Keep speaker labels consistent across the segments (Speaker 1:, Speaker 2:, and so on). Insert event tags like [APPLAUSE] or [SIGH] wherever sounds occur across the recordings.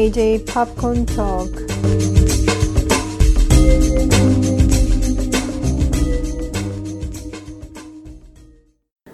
Speaker 1: JJ Popcorn Talk.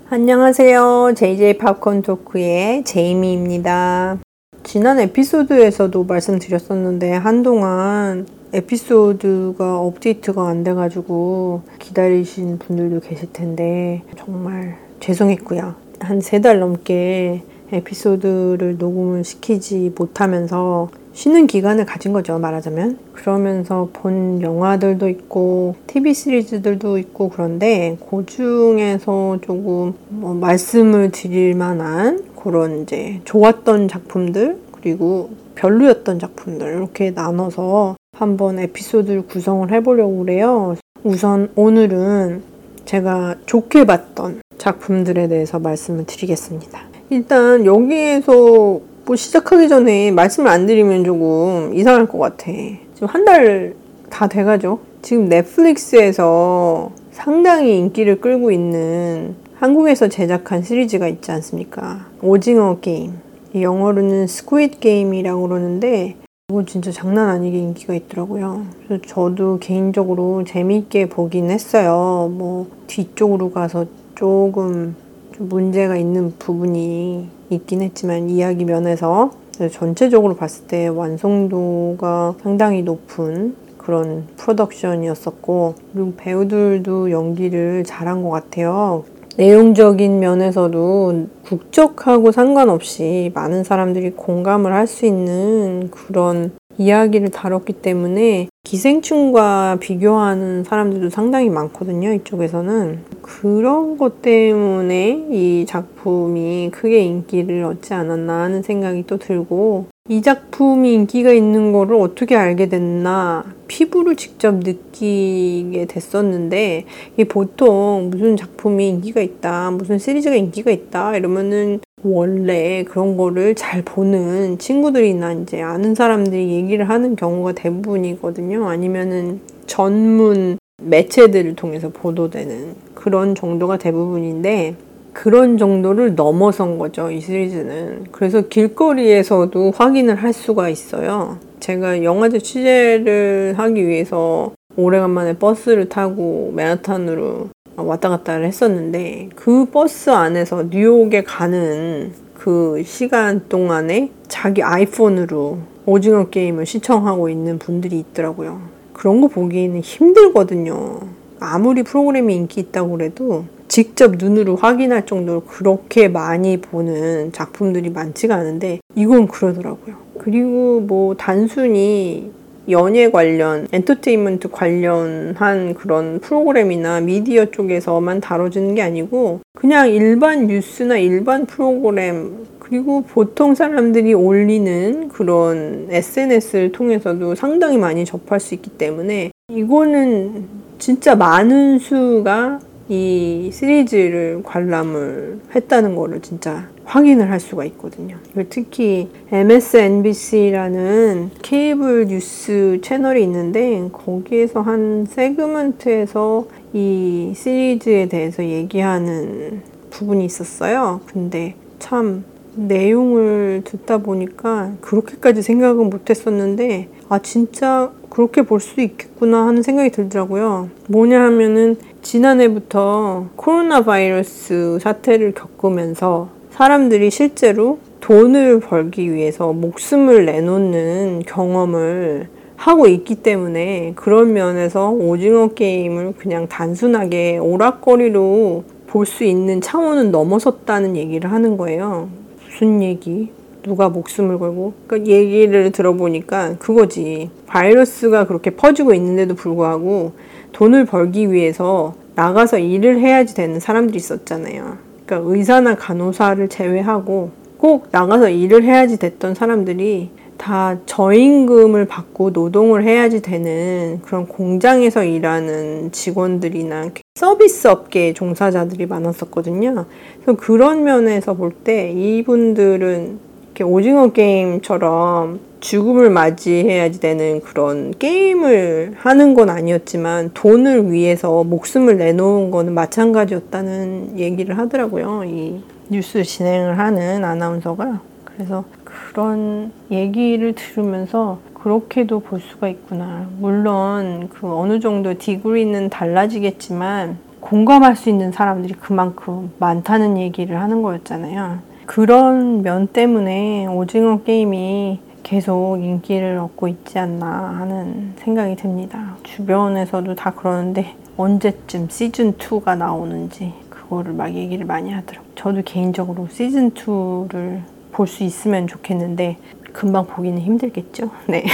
Speaker 1: 안녕하세요. JJ 팝콘 토크의 제이미입니다. 지난 에피소드에서도 말씀드렸었는데 한동안 에피소드가 업데이트가 안 돼가지고 기다리신 분들도 계실 텐데 정말 죄송했고요. 한 세 달 넘게 에피소드를 녹음을 시키지 못하면서 쉬는 기간을 가진 거죠, 말하자면. 그러면서 본 영화들도 있고, TV 시리즈들도 있고, 그런데, 그 중에서 조금 뭐 말씀을 드릴 만한 그런 이제 좋았던 작품들, 그리고 별로였던 작품들, 이렇게 나눠서 한번 에피소드를 구성을 해보려고 그래요. 우선 오늘은 제가 좋게 봤던 작품들에 대해서 말씀을 드리겠습니다. 일단 여기에서 뭐 시작하기 전에 말씀을 안 드리면 조금 이상할 것 같아. 지금 한 달 다 돼가죠. 지금 넷플릭스에서 상당히 인기를 끌고 있는 한국에서 제작한 시리즈가 있지 않습니까? 오징어 게임. 영어로는 Squid Game이라고 그러는데 이거 진짜 장난 아니게 인기가 있더라고요. 그래서 저도 개인적으로 재미있게 보긴 했어요. 뭐 뒤쪽으로 가서 조금 문제가 있는 부분이 있긴 했지만 이야기 면에서 전체적으로 봤을 때 완성도가 상당히 높은 그런 프로덕션이었었고 그리고 배우들도 연기를 잘한 것 같아요. 내용적인 면에서도 국적하고 상관없이 많은 사람들이 공감을 할 수 있는 그런 이야기를 다뤘기 때문에 기생충과 비교하는 사람들도 상당히 많거든요. 이쪽에서는. 그런 것 때문에 이 작품이 크게 인기를 얻지 않았나 하는 생각이 또 들고 이 작품이 인기가 있는 거를 어떻게 알게 됐나 피부를 직접 느끼게 됐었는데 이게 보통 무슨 작품이 인기가 있다 무슨 시리즈가 인기가 있다 이러면은 원래 그런 거를 잘 보는 친구들이나 이제 아는 사람들이 얘기를 하는 경우가 대부분이거든요 아니면은 전문 매체들을 통해서 보도되는 그런 정도가 대부분인데 그런 정도를 넘어선 거죠, 이 시리즈는. 그래서 길거리에서도 확인을 할 수가 있어요. 제가 영화제 취재를 하기 위해서 오래간만에 버스를 타고 맨하탄으로 왔다 갔다를 했었는데 그 버스 안에서 뉴욕에 가는 그 시간 동안에 자기 아이폰으로 오징어 게임을 시청하고 있는 분들이 있더라고요. 그런 거 보기에는 힘들거든요. 아무리 프로그램이 인기 있다고 그래도 직접 눈으로 확인할 정도로 그렇게 많이 보는 작품들이 많지가 않은데 이건 그러더라고요. 그리고 뭐 단순히 연예 관련, 엔터테인먼트 관련한 그런 프로그램이나 미디어 쪽에서만 다뤄지는 게 아니고 그냥 일반 뉴스나 일반 프로그램 그리고 보통 사람들이 올리는 그런 SNS를 통해서도 상당히 많이 접할 수 있기 때문에 이거는 진짜 많은 수가 이 시리즈를 관람을 했다는 거를 진짜 확인을 할 수가 있거든요. 특히 MSNBC라는 케이블 뉴스 채널이 있는데 거기에서 한 세그먼트에서 이 시리즈에 대해서 얘기하는 부분이 있었어요. 근데 참 내용을 듣다 보니까 그렇게까지 생각은 못 했었는데 아 진짜 그렇게 볼 수 있겠구나 하는 생각이 들더라고요. 뭐냐 하면은 지난해부터 코로나 바이러스 사태를 겪으면서 사람들이 실제로 돈을 벌기 위해서 목숨을 내놓는 경험을 하고 있기 때문에 그런 면에서 오징어 게임을 그냥 단순하게 오락거리로 볼 수 있는 차원은 넘어섰다는 얘기를 하는 거예요. 무슨 얘기? 누가 목숨을 걸고? 그러니까 얘기를 들어보니까 그거지. 바이러스가 그렇게 퍼지고 있는데도 불구하고 돈을 벌기 위해서 나가서 일을 해야지 되는 사람들이 있었잖아요. 그러니까 의사나 간호사를 제외하고 꼭 나가서 일을 해야지 됐던 사람들이 다 저임금을 받고 노동을 해야지 되는 그런 공장에서 일하는 직원들이나 서비스 업계 종사자들이 많았었거든요. 그래서 그런 면에서 볼 때 이분들은 이렇게 오징어 게임처럼 죽음을 맞이해야지 되는 그런 게임을 하는 건 아니었지만 돈을 위해서 목숨을 내놓은 거는 마찬가지였다는 얘기를 하더라고요. 이 뉴스 진행을 하는 아나운서가. 그래서 그런 얘기를 들으면서 그렇게도 볼 수가 있구나. 물론 그 어느 정도 디그리는 달라지겠지만 공감할 수 있는 사람들이 그만큼 많다는 얘기를 하는 거였잖아요. 그런 면 때문에 오징어 게임이 계속 인기를 얻고 있지 않나 하는 생각이 듭니다. 주변에서도 다 그러는데 언제쯤 시즌2가 나오는지 그거를 막 얘기를 많이 하더라고요. 저도 개인적으로 시즌2를 볼 수 있으면 좋겠는데 금방 보기는 힘들겠죠. [LAUGHS] 네.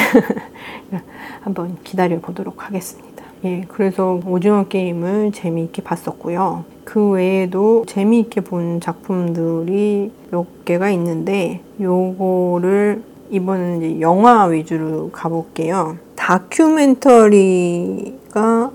Speaker 1: [LAUGHS] 한번 기다려 보도록 하겠습니다. 예, 그래서 오징어 게임을 재미있게 봤었고요. 그 외에도 재미있게 본 작품들이 몇 개가 있는데 요거를 이번은 이제 영화 위주로 가볼게요. 다큐멘터리가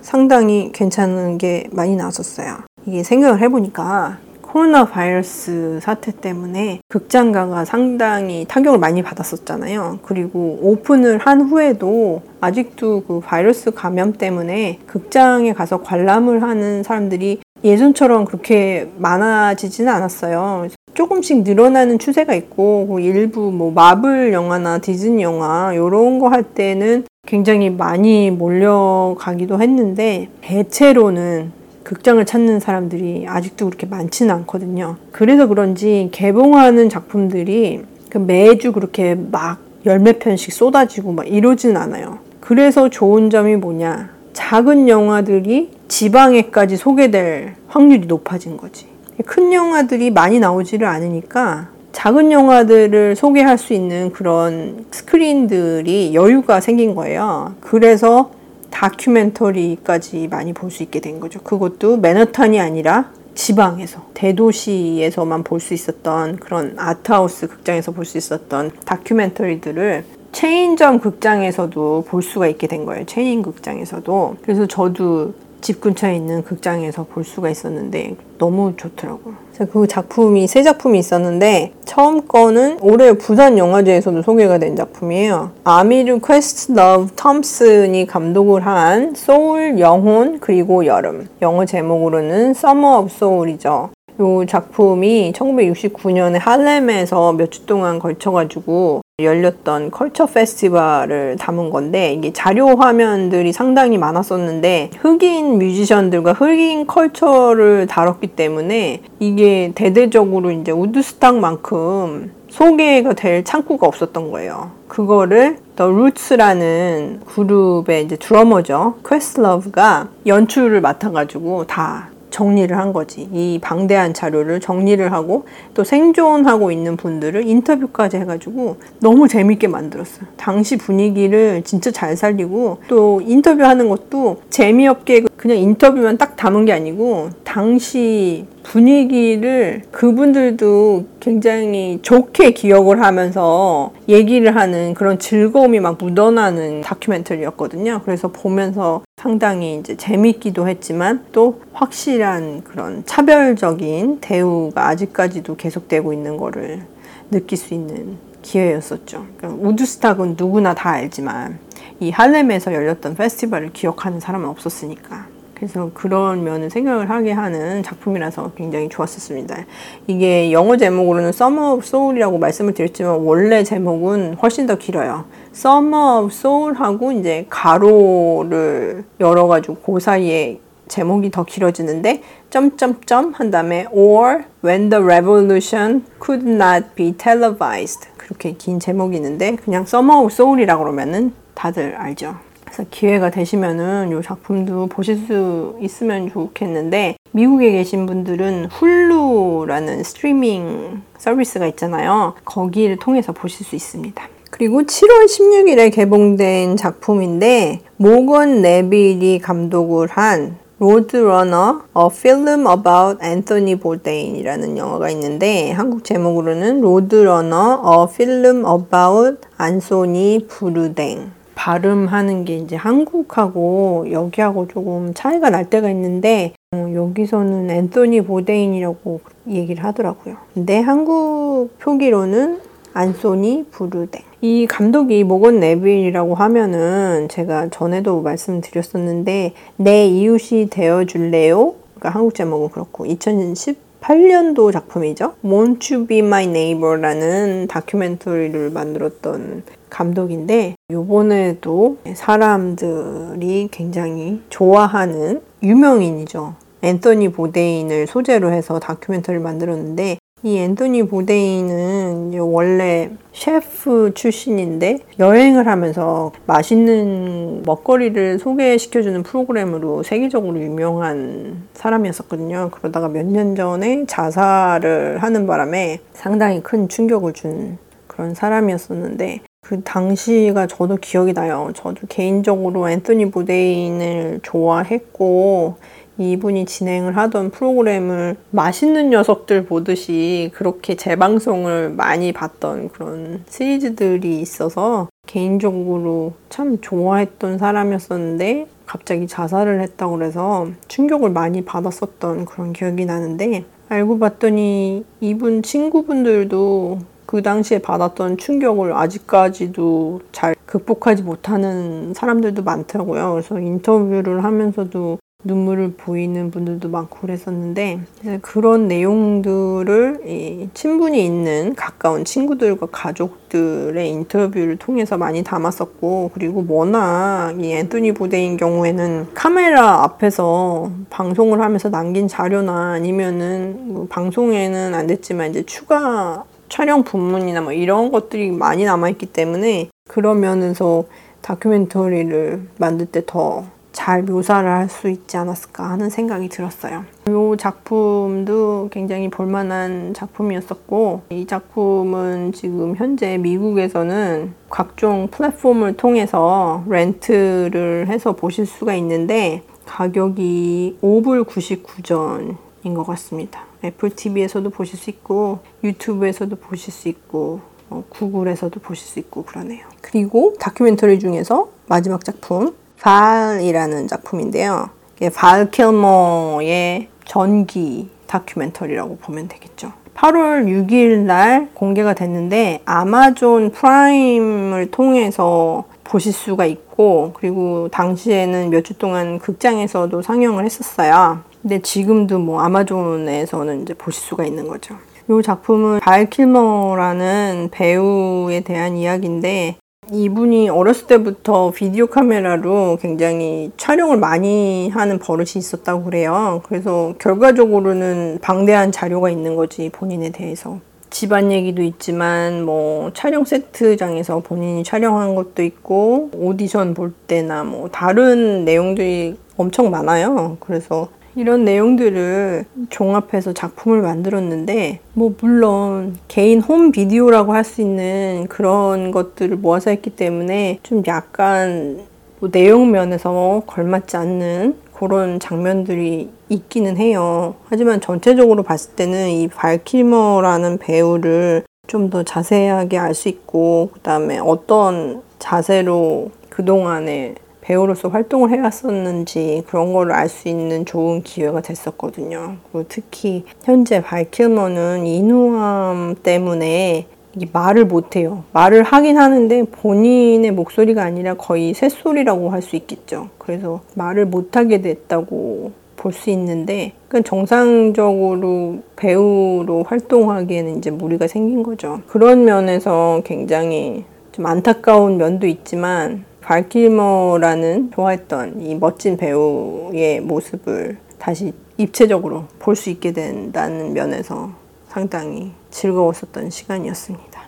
Speaker 1: 상당히 괜찮은 게 많이 나왔었어요. 이게 생각을 해보니까 코로나 바이러스 사태 때문에 극장가가 상당히 타격을 많이 받았었잖아요. 그리고 오픈을 한 후에도 아직도 그 바이러스 감염 때문에 극장에 가서 관람을 하는 사람들이 예전처럼 그렇게 많아지지는 않았어요. 조금씩 늘어나는 추세가 있고 그 일부 뭐 마블 영화나 디즈니 영화 이런 거 할 때는 굉장히 많이 몰려가기도 했는데 대체로는 극장을 찾는 사람들이 아직도 그렇게 많지는 않거든요. 그래서 그런지 개봉하는 작품들이 그 매주 그렇게 막 열몇 편씩 쏟아지고 막 이러진 않아요. 그래서 좋은 점이 뭐냐. 작은 영화들이 지방에까지 소개될 확률이 높아진 거지. 큰 영화들이 많이 나오지를 않으니까 작은 영화들을 소개할 수 있는 그런 스크린들이 여유가 생긴 거예요. 그래서 다큐멘터리까지 많이 볼 수 있게 된 거죠. 그것도 맨하탄이 아니라 지방에서 대도시에서만 볼 수 있었던 그런 arthouse 극장에서 볼 수 있었던 다큐멘터리들을 체인점 극장에서도 볼 수가 있게 된 거예요. 체인 극장에서도. 그래서 저도 집 근처에 있는 극장에서 볼 수가 있었는데 너무 좋더라고요. 그 작품이 세 작품이 있었는데 처음 거는 올해 부산 영화제에서도 소개가 된 작품이에요. 아미르 퀘스트러브 톰슨이 감독을 한 소울, 영혼 그리고 여름. 영어 제목으로는 Summer of Soul이죠. 이 작품이 1969년에 할렘에서 몇 주 동안 걸쳐가지고 열렸던 culture festival을 담은 건데 이게 자료 화면들이 상당히 많았었는데 흑인 뮤지션들과 흑인 culture를 다뤘기 때문에 이게 대대적으로 이제 우드스탁만큼 소개가 될 창구가 없었던 거예요. 그거를 The Roots라는 그룹의 이제 드러머죠. 퀘스트러브가 연출을 맡아가지고 다 정리를 한 거지. 이 방대한 자료를 정리를 하고 또 생존하고 있는 분들을 인터뷰까지 해가지고 너무 재밌게 만들었어요. 당시 분위기를 진짜 잘 살리고 또 인터뷰하는 것도 재미없게 그냥 인터뷰만 딱 담은 게 아니고 당시 분위기를 그분들도 굉장히 좋게 기억을 하면서 얘기를 하는 그런 즐거움이 막 묻어나는 다큐멘터리였거든요. 그래서 보면서 상당히 이제 재밌기도 했지만 또 확실한 그런 차별적인 대우가 아직까지도 계속되고 있는 거를 느낄 수 있는 기회였었죠. 그러니까 우드스탁은 누구나 다 알지만 이 할렘에서 열렸던 페스티벌을 기억하는 사람은 없었으니까. 그래서 그런 면을 생각을 하게 하는 작품이라서 굉장히 좋았었습니다. 이게 영어 제목으로는 Summer of Soul이라고 말씀을 드렸지만 원래 제목은 훨씬 더 길어요. Summer of Soul하고 이제 가로를 열어가지고 그 사이에 제목이 더 길어지는데 점점점 한 다음에 or when the revolution could not be televised 그렇게 긴 제목이 있는데 그냥 Summer of Soul이라고 그러면은 다들 알죠. 그래서 기회가 되시면은 이 작품도 보실 수 있으면 좋겠는데 미국에 계신 분들은 훌루라는 스트리밍 서비스가 있잖아요. 거기를 통해서 보실 수 있습니다. 그리고 7월 16일에 개봉된 작품인데 모건 네빌이 감독을 한 Roadrunner, A Film About Anthony Bourdain이라는 영화가 있는데 한국 제목으로는 Roadrunner, A Film About 안소니 부르댕 발음하는 게 이제 한국하고 여기하고 조금 차이가 날 때가 있는데 어, 여기서는 앤토니 보데인이라고 얘기를 하더라고요. 근데 한국 표기로는 안소니 부르댕. 이 감독이 모건 네빌이라고 하면은 제가 전에도 말씀드렸었는데 내 이웃이 되어 줄래요? 그러니까 한국 제목은 그렇고 2010 2018년도 작품이죠. Won't You Be My Neighbor라는 다큐멘터리를 만들었던 감독인데 요번에도 사람들이 굉장히 좋아하는 유명인이죠. 앤서니 보데인을 소재로 해서 다큐멘터리를 만들었는데 이 앤토니 보데이는 원래 셰프 출신인데 여행을 하면서 맛있는 먹거리를 소개시켜주는 프로그램으로 세계적으로 유명한 사람이었었거든요. 그러다가 몇 년 전에 자살을 하는 바람에 상당히 큰 충격을 준 그런 사람이었었는데 그 당시가 저도 기억이 나요. 저도 개인적으로 앤토니 보데인을 좋아했고 이분이 진행을 하던 프로그램을 맛있는 녀석들 보듯이 그렇게 재방송을 많이 봤던 그런 시리즈들이 있어서 개인적으로 참 좋아했던 사람이었었는데 갑자기 자살을 했다고 그래서 충격을 많이 받았었던 그런 기억이 나는데 알고 봤더니 이분 친구분들도 그 당시에 받았던 충격을 아직까지도 잘 극복하지 못하는 사람들도 많더라고요. 그래서 인터뷰를 하면서도 눈물을 보이는 분들도 많고 그랬었는데 그런 내용들을 친분이 있는 가까운 친구들과 가족들의 인터뷰를 통해서 많이 담았었고 그리고 워낙 이 앤토니 보데인 경우에는 카메라 앞에서 방송을 하면서 남긴 자료나 아니면은 뭐 방송에는 안 됐지만 이제 추가 촬영 부문이나 뭐 이런 것들이 많이 남아있기 때문에 그런 면에서 다큐멘터리를 만들 때더 잘 묘사를 할 수 있지 않았을까 하는 생각이 들었어요. 이 작품도 굉장히 볼만한 작품이었었고 이 작품은 지금 현재 미국에서는 각종 플랫폼을 통해서 렌트를 해서 보실 수가 있는데 가격이 5불 99전인 것 같습니다. 애플 TV에서도 보실 수 있고 유튜브에서도 보실 수 있고 어, 구글에서도 보실 수 있고 그러네요. 그리고 다큐멘터리 중에서 마지막 작품 Val이라는 작품인데요. 발 킬머의 전기 다큐멘터리라고 보면 되겠죠. 8월 6일 날 공개가 됐는데 아마존 프라임을 통해서 보실 수가 있고 그리고 당시에는 몇 주 동안 극장에서도 상영을 했었어요. 근데 지금도 뭐 아마존에서는 이제 보실 수가 있는 거죠. 이 작품은 발 킬머라는 배우에 대한 이야기인데 이분이 어렸을 때부터 비디오 카메라로 굉장히 촬영을 많이 하는 버릇이 있었다고 그래요. 그래서 결과적으로는 방대한 자료가 있는 거지, 본인에 대해서. 집안 얘기도 있지만, 뭐, 촬영 세트장에서 본인이 촬영한 것도 있고, 오디션 볼 때나 뭐, 다른 내용들이 엄청 많아요. 그래서 이런 내용들을 종합해서 작품을 만들었는데 뭐 물론 개인 홈 비디오라고 할 수 있는 그런 것들을 모아서 했기 때문에 좀 약간 뭐 내용 면에서 걸맞지 않는 그런 장면들이 있기는 해요. 하지만 전체적으로 봤을 때는 이 발키머라는 배우를 좀 더 자세하게 알 수 있고 그다음에 어떤 자세로 그동안에 배우로서 활동을 해왔었는지 그런 거를 알수 있는 좋은 기회가 됐었거든요. 특히 현재 발킬머는 인후암 때문에 말을 못해요. 말을 하긴 하는데 본인의 목소리가 아니라 거의 새소리라고 할 수 있겠죠. 그래서 말을 못하게 됐다고 볼 수 있는데, 그 정상적으로 배우로 활동하기에는 이제 무리가 생긴 거죠. 그런 면에서 굉장히 좀 안타까운 면도 있지만, 발키머라는 좋아했던 이 멋진 배우의 모습을 다시 입체적으로 볼 수 있게 된다는 면에서 상당히 즐거웠었던 시간이었습니다.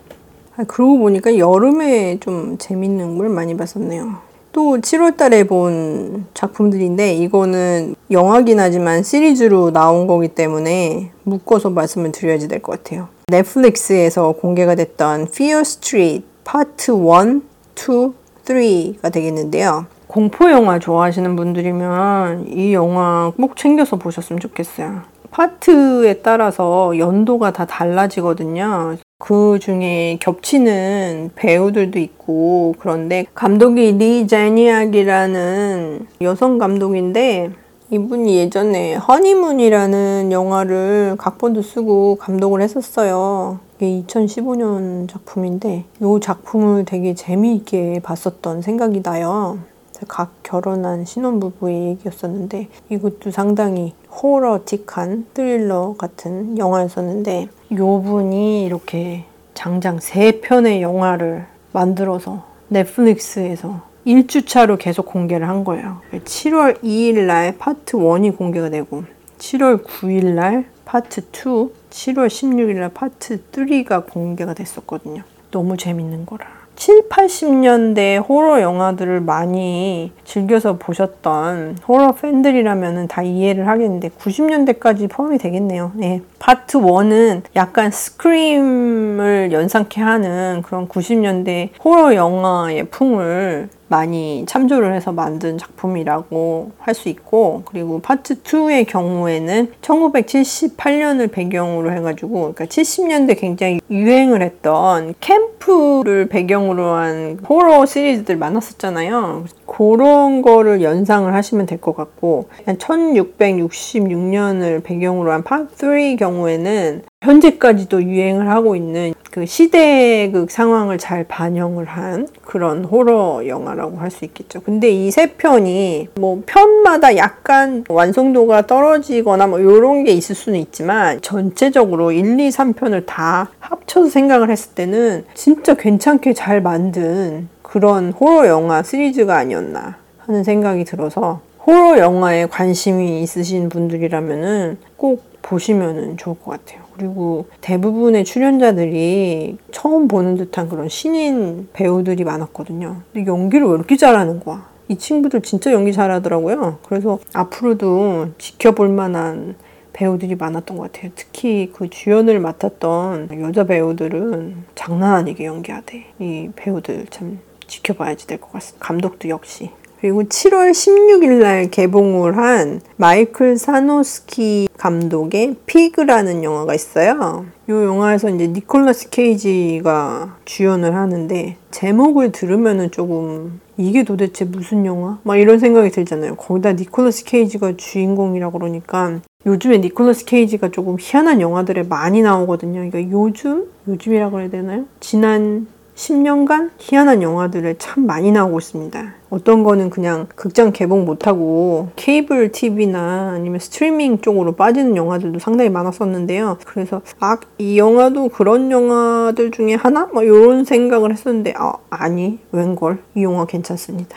Speaker 1: 아, 그러고 보니까 여름에 좀 재밌는 걸 많이 봤었네요. 또 7월 달에 본 작품들인데 이거는 영화긴 하지만 시리즈로 나온 거기 때문에 묶어서 말씀을 드려야지 될 것 같아요. 넷플릭스에서 공개가 됐던 Fear Street 파트 1, 2, 3가 되겠는데요. 공포 영화 좋아하시는 분들이면 이 영화 꼭 챙겨서 보셨으면 좋겠어요. 파트에 따라서 연도가 다 달라지거든요. 그 중에 겹치는 배우들도 있고 그런데 감독이 리 제니악이라는 여성 감독인데 이분이 예전에 허니문이라는 영화를 각본도 쓰고 감독을 했었어요. 이게 2015년 작품인데 이 작품을 되게 재미있게 봤었던 생각이 나요. 갓 결혼한 신혼부부의 얘기였었는데 이것도 상당히 호러틱한 스릴러 같은 영화였었는데 요 분이 이렇게 장장 세 편의 영화를 만들어서 넷플릭스에서 1주차로 계속 공개를 한 거예요. 7월 2일 날 파트 1이 공개가 되고 7월 9일 날 파트 2, 7월 16일 날 파트 3가 공개가 됐었거든요. 너무 재밌는 거라. 7, 80년대 호러 영화들을 많이 즐겨서 보셨던 호러 팬들이라면 다 이해를 하겠는데 90년대까지 포함이 되겠네요. 네. 파트 1은 약간 스크림을 연상케 하는 그런 90년대 호러 영화의 풍을 많이 참조를 해서 만든 작품이라고 할 수 있고 그리고 파트 2의 경우에는 1978년을 배경으로 해가지고 그러니까 70년대 굉장히 유행을 했던 캠프를 배경으로 한 호러 시리즈들 많았었잖아요. 그런 거를 연상을 하시면 될 것 같고 1666년을 배경으로 한 파트 3 경우에는 현재까지도 유행을 하고 있는 그 시대의 그 상황을 잘 반영을 한 그런 호러 영화라고 할 수 있겠죠. 근데 이 세 편이 뭐 편마다 약간 완성도가 떨어지거나 뭐 이런 게 있을 수는 있지만 전체적으로 1, 2, 3편을 다 합쳐서 생각을 했을 때는 진짜 괜찮게 잘 만든 그런 호러 영화 시리즈가 아니었나 하는 생각이 들어서 호러 영화에 관심이 있으신 분들이라면은 꼭 보시면 좋을 것 같아요. 그리고 대부분의 출연자들이 처음 보는 듯한 그런 신인 배우들이 많았거든요. 근데 연기를 왜 이렇게 잘하는 거야? 이 친구들 진짜 연기 잘하더라고요. 그래서 앞으로도 지켜볼 만한 배우들이 많았던 것 같아요. 특히 그 주연을 맡았던 여자 배우들은 장난 아니게 연기하대. 이 배우들 참 지켜봐야지 될 것 같습니다. 감독도 역시. 그리고 7월 16일 날 개봉을 한 마이클 사노스키 감독의 피그라는 영화가 있어요. 이 영화에서 이제 니콜라스 케이지가 주연을 하는데 제목을 들으면은 조금 이게 도대체 무슨 영화? 막 이런 생각이 들잖아요. 거기다 니콜라스 케이지가 주인공이라 그러니까 요즘에 니콜라스 케이지가 조금 희한한 영화들에 많이 나오거든요. 그러니까 요즘? 요즘이라고 해야 되나요? 지난 10년간 희한한 영화들을 참 많이 나오고 있습니다. 어떤 거는 그냥 극장 개봉 못하고 케이블 TV나 아니면 스트리밍 쪽으로 빠지는 영화들도 상당히 많았었는데요. 그래서 아, 이 영화도 그런 영화들 중에 하나? 뭐 이런 생각을 했었는데 아, 아니, 웬걸. 이 영화 괜찮습니다.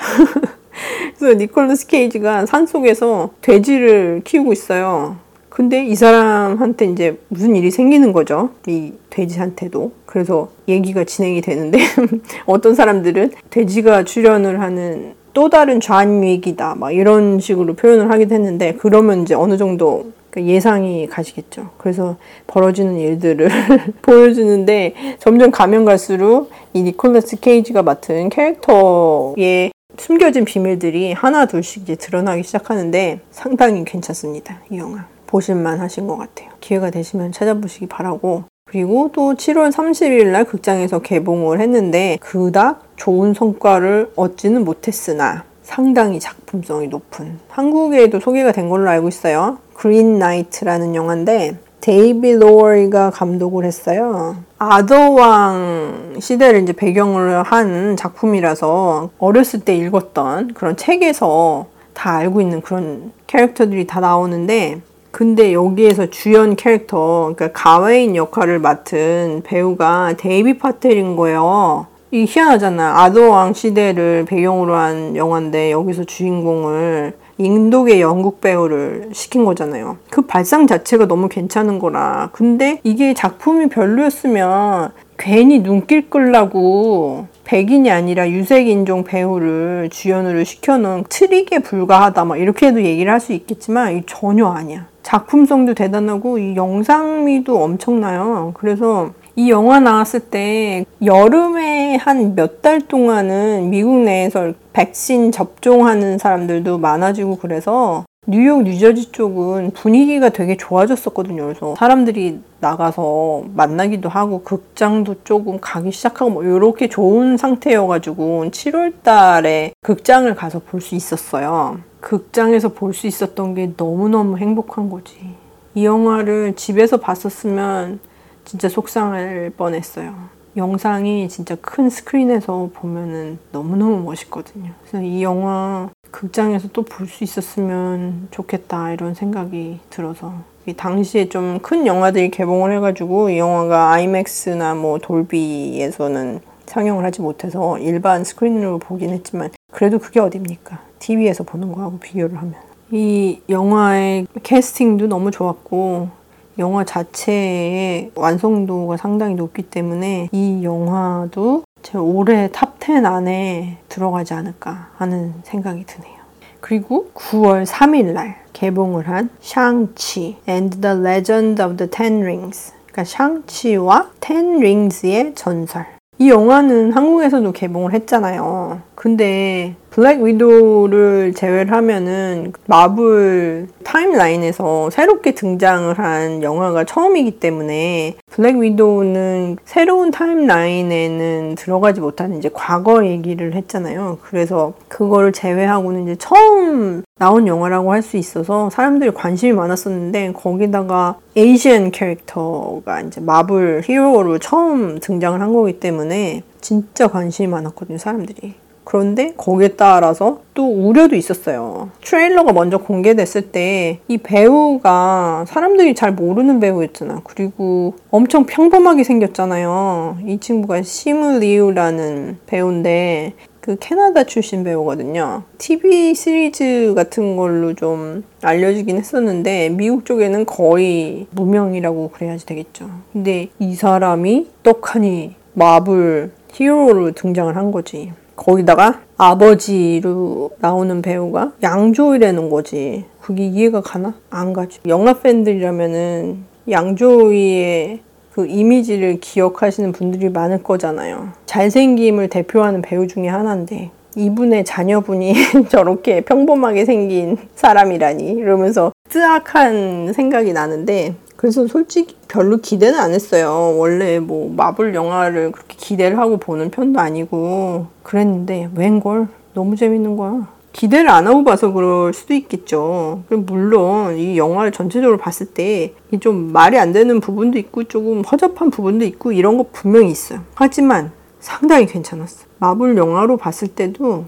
Speaker 1: [LAUGHS] 그래서 니콜라스 케이지가 산속에서 돼지를 키우고 있어요. 근데 이 사람한테 이제 무슨 일이 생기는 거죠. 이 돼지한테도. 그래서 얘기가 진행이 되는데 [LAUGHS] 어떤 사람들은 돼지가 출연을 하는 또 다른 좌익이다. 막 이런 식으로 표현을 하기도 했는데 그러면 이제 어느 정도 그 예상이 가시겠죠. 그래서 벌어지는 일들을 [LAUGHS] 보여주는데 점점 가면 갈수록 이 니콜라스 케이지가 맡은 캐릭터의 숨겨진 비밀들이 하나 둘씩 이제 드러나기 시작하는데 상당히 괜찮습니다. 이 영화. 보실만 하신 것 같아요. 기회가 되시면 찾아보시기 바라고. 그리고 또 7월 30일 날 극장에서 개봉을 했는데 그닥 좋은 성과를 얻지는 못했으나 상당히 작품성이 높은 한국에도 소개가 된 걸로 알고 있어요. 그린 나이트라는 영화인데 데이빗 로워리가 감독을 했어요. 아더왕 시대를 이제 배경으로 한 작품이라서 어렸을 때 읽었던 그런 책에서 다 알고 있는 그런 캐릭터들이 다 나오는데 근데 여기에서 주연 캐릭터, 그러니까 가웨인 역할을 맡은 배우가 데브 파텔인 거예요. 이 희한하잖아. 아더왕 시대를 배경으로 한 영화인데 여기서 주인공을 인도계 영국 배우를 시킨 거잖아요. 그 발상 자체가 너무 괜찮은 거라. 근데 이게 작품이 별로였으면 괜히 눈길 끌라고 백인이 아니라 유색인종 배우를 주연으로 시켜놓은 트릭에 불과하다 막 이렇게 도 얘기를 할 수 있겠지만 전혀 아니야. 작품성도 대단하고 이 영상미도 엄청나요. 그래서 이 영화 나왔을 때 여름에 한 몇 달 동안은 미국 내에서 백신 접종하는 사람들도 많아지고 그래서 뉴욕, 뉴저지 쪽은 분위기가 되게 좋아졌었거든요. 그래서 사람들이 나가서 만나기도 하고 극장도 조금 가기 시작하고 뭐 이렇게 좋은 상태여가지고 7월 달에 극장을 가서 볼 수 있었어요. 극장에서 볼 수 있었던 게 너무너무 행복한 거지. 이 영화를 집에서 봤었으면 진짜 속상할 뻔했어요. 영상이 진짜 큰 스크린에서 보면은 너무너무 멋있거든요. 그래서 이 영화 극장에서 또 볼 수 있었으면 좋겠다 이런 생각이 들어서 당시에 좀 큰 영화들이 개봉을 해가지고 이 영화가 아이맥스나 뭐 돌비에서는 상영을 하지 못해서 일반 스크린으로 보긴 했지만 그래도 그게 어딥니까? TV에서 보는 거하고 비교를 하면 이 영화의 캐스팅도 너무 좋았고 영화 자체의 완성도가 상당히 높기 때문에 이 영화도 제 올해 탑10 안에 들어가지 않을까 하는 생각이 드네요. 그리고 9월 3일 날 개봉을 한 샹치 and the Legend of the Ten Rings 그러니까 샹치와 텐 링스의 전설 이 영화는 한국에서도 개봉을 했잖아요. 근데 블랙 위도우를 제외를 하면은 마블 타임라인에서 새롭게 등장을 한 영화가 처음이기 때문에 블랙 위도우는 새로운 타임라인에는 들어가지 못하는 이제 과거 얘기를 했잖아요. 그래서 그거를 제외하고는 이제 처음 나온 영화라고 할 수 있어서 사람들이 관심이 많았었는데 거기다가 에이시안 캐릭터가 이제 마블 히어로로 처음 등장을 한 거기 때문에 진짜 관심이 많았거든요, 사람들이. 그런데 거기에 따라서 또 우려도 있었어요. 트레일러가 먼저 공개됐을 때 이 배우가 사람들이 잘 모르는 배우였잖아. 그리고 엄청 평범하게 생겼잖아요. 이 친구가 시무 리우라는 배우인데 그 캐나다 출신 배우거든요. TV 시리즈 같은 걸로 좀 알려지긴 했었는데 미국 쪽에는 거의 무명이라고 그래야지 되겠죠. 근데 이 사람이 떡하니 마블 히어로로 등장을 한 거지. 거기다가 아버지로 나오는 배우가 양조이라는 거지. 그게 이해가 가나? 안 가죠. 영화 팬들이라면은 양조이의 그 이미지를 기억하시는 분들이 많을 거잖아요. 잘생김을 대표하는 배우 중에 하나인데 이분의 자녀분이 [LAUGHS] 저렇게 평범하게 생긴 사람이라니 이러면서 뜨악한 생각이 나는데 그래서 솔직히 별로 기대는 안 했어요. 원래 뭐 마블 영화를 그렇게 기대를 하고 보는 편도 아니고 그랬는데 웬걸 너무 재밌는 거야. 기대를 안 하고 봐서 그럴 수도 있겠죠. 물론 이 영화를 전체적으로 봤을 때 좀 말이 안 되는 부분도 있고 조금 허접한 부분도 있고 이런 거 분명히 있어요. 하지만 상당히 괜찮았어. 마블 영화로 봤을 때도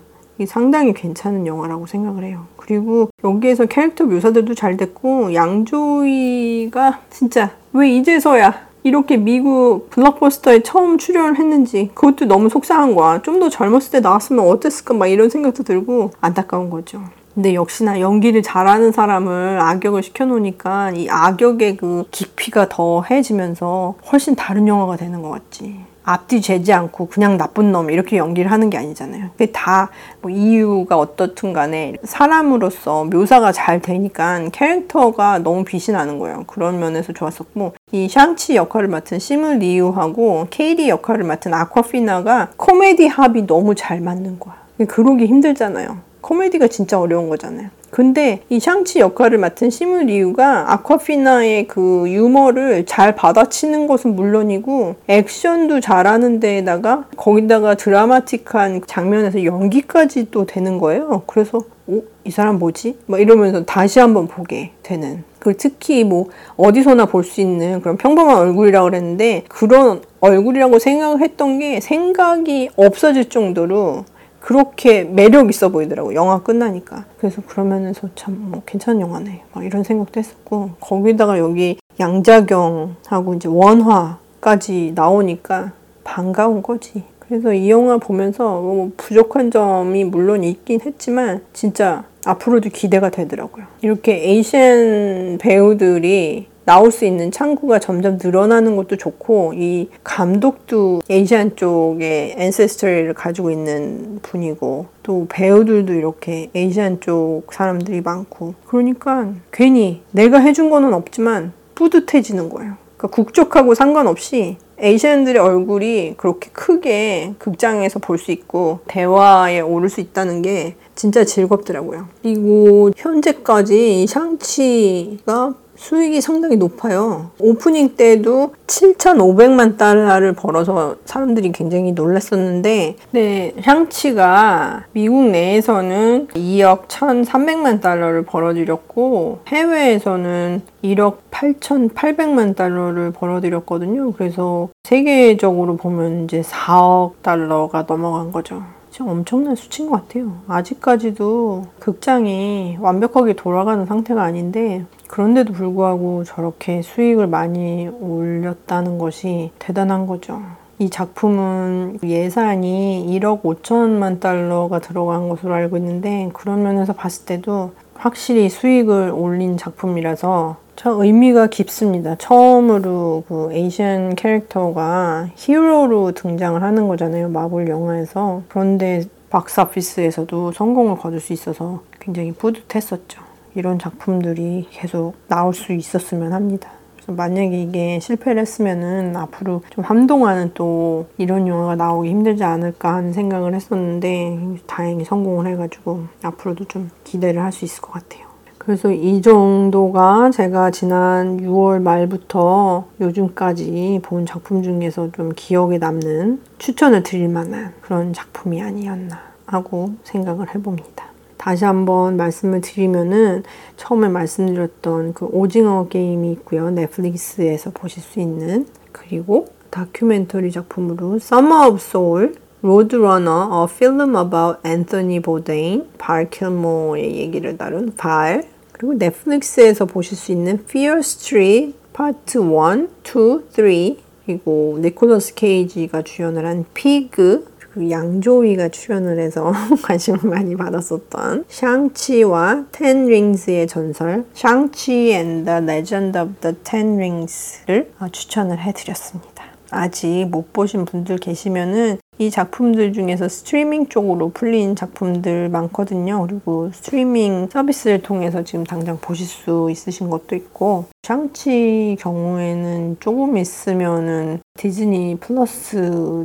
Speaker 1: 상당히 괜찮은 영화라고 생각을 해요. 그리고 여기에서 캐릭터 묘사들도 잘 됐고 양조위가 진짜 왜 이제서야 이렇게 미국 블록버스터에 처음 출연을 했는지 그것도 너무 속상한 거야. 좀 더 젊었을 때 나왔으면 어땠을까 막 이런 생각도 들고 안타까운 거죠. 근데 역시나 연기를 잘하는 사람을 악역을 시켜놓으니까 이 악역의 그 깊이가 더해지면서 훨씬 다른 영화가 되는 것 같지. 앞뒤 재지 않고 그냥 나쁜 놈 이렇게 연기를 하는 게 아니잖아요. 그게 다 뭐 이유가 어떻든 간에 사람으로서 묘사가 잘 되니까 캐릭터가 너무 빛이 나는 거예요. 그런 면에서 좋았었고 이 샹치 역할을 맡은 시무 리우하고 케이리 역할을 맡은 아쿠아피나가 코미디 합이 너무 잘 맞는 거야. 그러기 힘들잖아요. 코미디가 진짜 어려운 거잖아요. 근데 이 샹치 역할을 맡은 시무 리우가 아쿠아피나의 그 유머를 잘 받아치는 것은 물론이고 액션도 잘하는 데에다가 거기다가 드라마틱한 장면에서 연기까지 또 되는 거예요. 그래서 오, 이 사람 뭐지? 막 이러면서 다시 한번 보게 되는. 그 특히 뭐 어디서나 볼 수 있는 그런 평범한 얼굴이라고 그랬는데 그런 얼굴이라고 생각을 했던 게 생각이 없어질 정도로 그렇게 매력 있어 보이더라고 영화 끝나니까. 그래서 그러면서 참뭐 괜찮은 영화네. 막 이런 생각도 했었고 거기다가 여기 양자경하고 이제 원화까지 나오니까 반가운 거지. 그래서 이 영화 보면서 뭐 부족한 점이 물론 있긴 했지만 진짜 앞으로도 기대가 되더라고요. 이렇게 에이시안 배우들이 나올 수 있는 창구가 점점 늘어나는 것도 좋고 이 감독도 에이시안 쪽의 앤세스터리를 가지고 있는 분이고 또 배우들도 이렇게 에이시안 쪽 사람들이 많고 그러니까 괜히 내가 해준 거는 없지만 뿌듯해지는 거예요. 그러니까 국적하고 상관없이 에이시안들의 얼굴이 그렇게 크게 극장에서 볼 수 있고 대화에 오를 수 있다는 게 진짜 즐겁더라고요. 그리고 현재까지 샹치가 수익이 상당히 높아요. 오프닝 때도 7,500만 달러를 벌어서 사람들이 굉장히 놀랐었는데, 네, 향치가 미국 내에서는 2억 1,300만 달러를 벌어들였고, 해외에서는 1억 8,800만 달러를 벌어들였거든요. 그래서 세계적으로 보면 이제 4억 달러가 넘어간 거죠. 엄청난 수치인 것 같아요. 아직까지도 극장이 완벽하게 돌아가는 상태가 아닌데 그런데도 불구하고 저렇게 수익을 많이 올렸다는 것이 대단한 거죠. 이 작품은 예산이 1억 5천만 달러가 들어간 것으로 알고 있는데 그런 면에서 봤을 때도 확실히 수익을 올린 작품이라서 참 의미가 깊습니다. 처음으로 그 에이시안 캐릭터가 히어로로 등장을 하는 거잖아요. 마블 영화에서. 그런데 박스 오피스에서도 성공을 거둘 수 있어서 굉장히 뿌듯했었죠. 이런 작품들이 계속 나올 수 있었으면 합니다. 만약에 이게 실패를 했으면은 앞으로 좀 한동안은 또 이런 영화가 나오기 힘들지 않을까 하는 생각을 했었는데 다행히 성공을 해가지고 앞으로도 좀 기대를 할 수 있을 것 같아요. 그래서 이 정도가 제가 지난 6월 말부터 요즘까지 본 작품 중에서 좀 기억에 남는 추천을 드릴 만한 그런 작품이 아니었나 하고 생각을 해봅니다. 다시 한번 말씀을 드리면은 처음에 말씀드렸던 그 오징어 게임이 있고요. 넷플릭스에서 보실 수 있는 그리고 다큐멘터리 작품으로 Summer of Soul, Roadrunner, a film about Anthony Bourdain, 발 킬모의 얘기를 다룬 발 그리고 넷플릭스에서 보실 수 있는 Fear Street 파트 1, 2, 3 그리고 니콜러스 케이지가 주연을 한 피그 그리고 양조위가 출연을 해서 [LAUGHS] 관심을 많이 받았었던 샹치와 텐 링스의 전설 샹치 Legend of the Ten Rings를 추천을 해드렸습니다. 아직 못 보신 분들 계시면은 이 작품들 중에서 스트리밍 쪽으로 풀린 작품들 많거든요. 그리고 스트리밍 서비스를 통해서 지금 당장 보실 수 있으신 것도 있고 샹치 경우에는 조금 있으면은 디즈니 플러스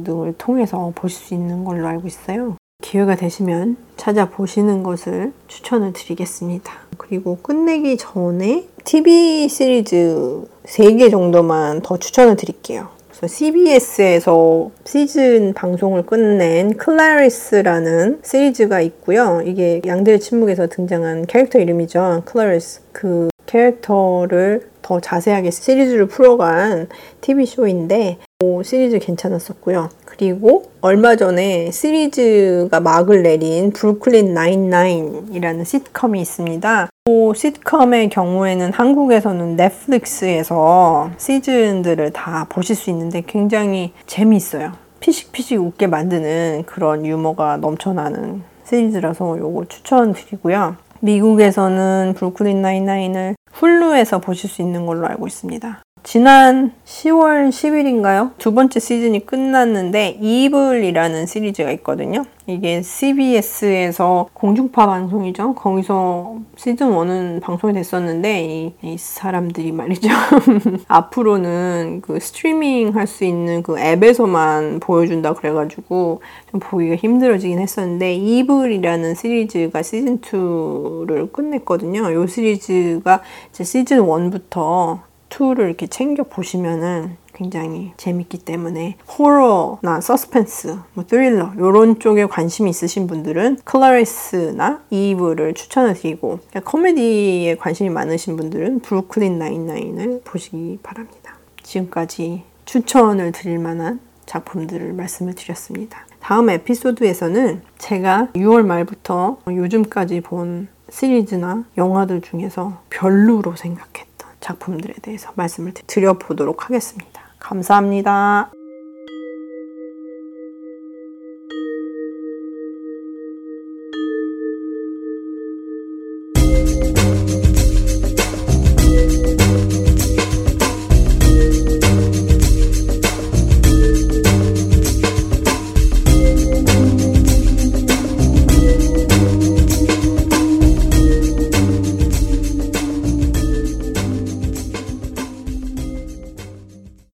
Speaker 1: 등을 통해서 보실 수 있는 걸로 알고 있어요. 기회가 되시면 찾아보시는 것을 추천을 드리겠습니다. 그리고 끝내기 전에 TV 시리즈 3개 정도만 더 추천을 드릴게요. CBS에서 시즌 방송을 끝낸 클라리스라는 시리즈가 있고요. 이게 양들의 침묵에서 등장한 캐릭터 이름이죠. 클라리스. 그 캐릭터를 더 자세하게 시리즈를 풀어간 TV쇼인데 오, 시리즈 괜찮았었고요. 그리고 얼마 전에 시리즈가 막을 내린 브루클린 나인나인이라는 시트컴이 있습니다. 이 시트컴의 경우에는 한국에서는 넷플릭스에서 시즌들을 다 보실 수 있는데 굉장히 재미있어요. 피식피식 웃게 만드는 그런 유머가 넘쳐나는 시리즈라서 이거 추천드리고요. 미국에서는 브루클린 나인나인을 훌루에서 보실 수 있는 걸로 알고 있습니다. 지난 10월 10일인가요? 두 번째 시즌이 끝났는데 이블이라는 시리즈가 있거든요. 이게 CBS에서 공중파 방송이죠. 거기서 시즌 1은 방송이 됐었는데 이, 이 사람들이 말이죠. [LAUGHS] 앞으로는 그 스트리밍 할 수 있는 그 앱에서만 보여준다 그래가지고 좀 보기가 힘들어지긴 했었는데 이블이라는 시리즈가 시즌 2를 끝냈거든요. 이 시리즈가 이제 시즌 1부터 2를 이렇게 챙겨 보시면은 굉장히 재밌기 때문에 호러나 서스펜스, 뭐 스릴러 이런 쪽에 관심이 있으신 분들은 클라리스나 이블을 추천을 드리고 코미디에 관심이 많으신 분들은 브루클린 나인나인을 보시기 바랍니다. 지금까지 추천을 드릴 만한 작품들을 말씀을 드렸습니다. 다음 에피소드에서는 제가 6월 말부터 요즘까지 본 시리즈나 영화들 중에서 별로로 생각했던 작품들에 대해서 말씀을 드려보도록 하겠습니다. 감사합니다.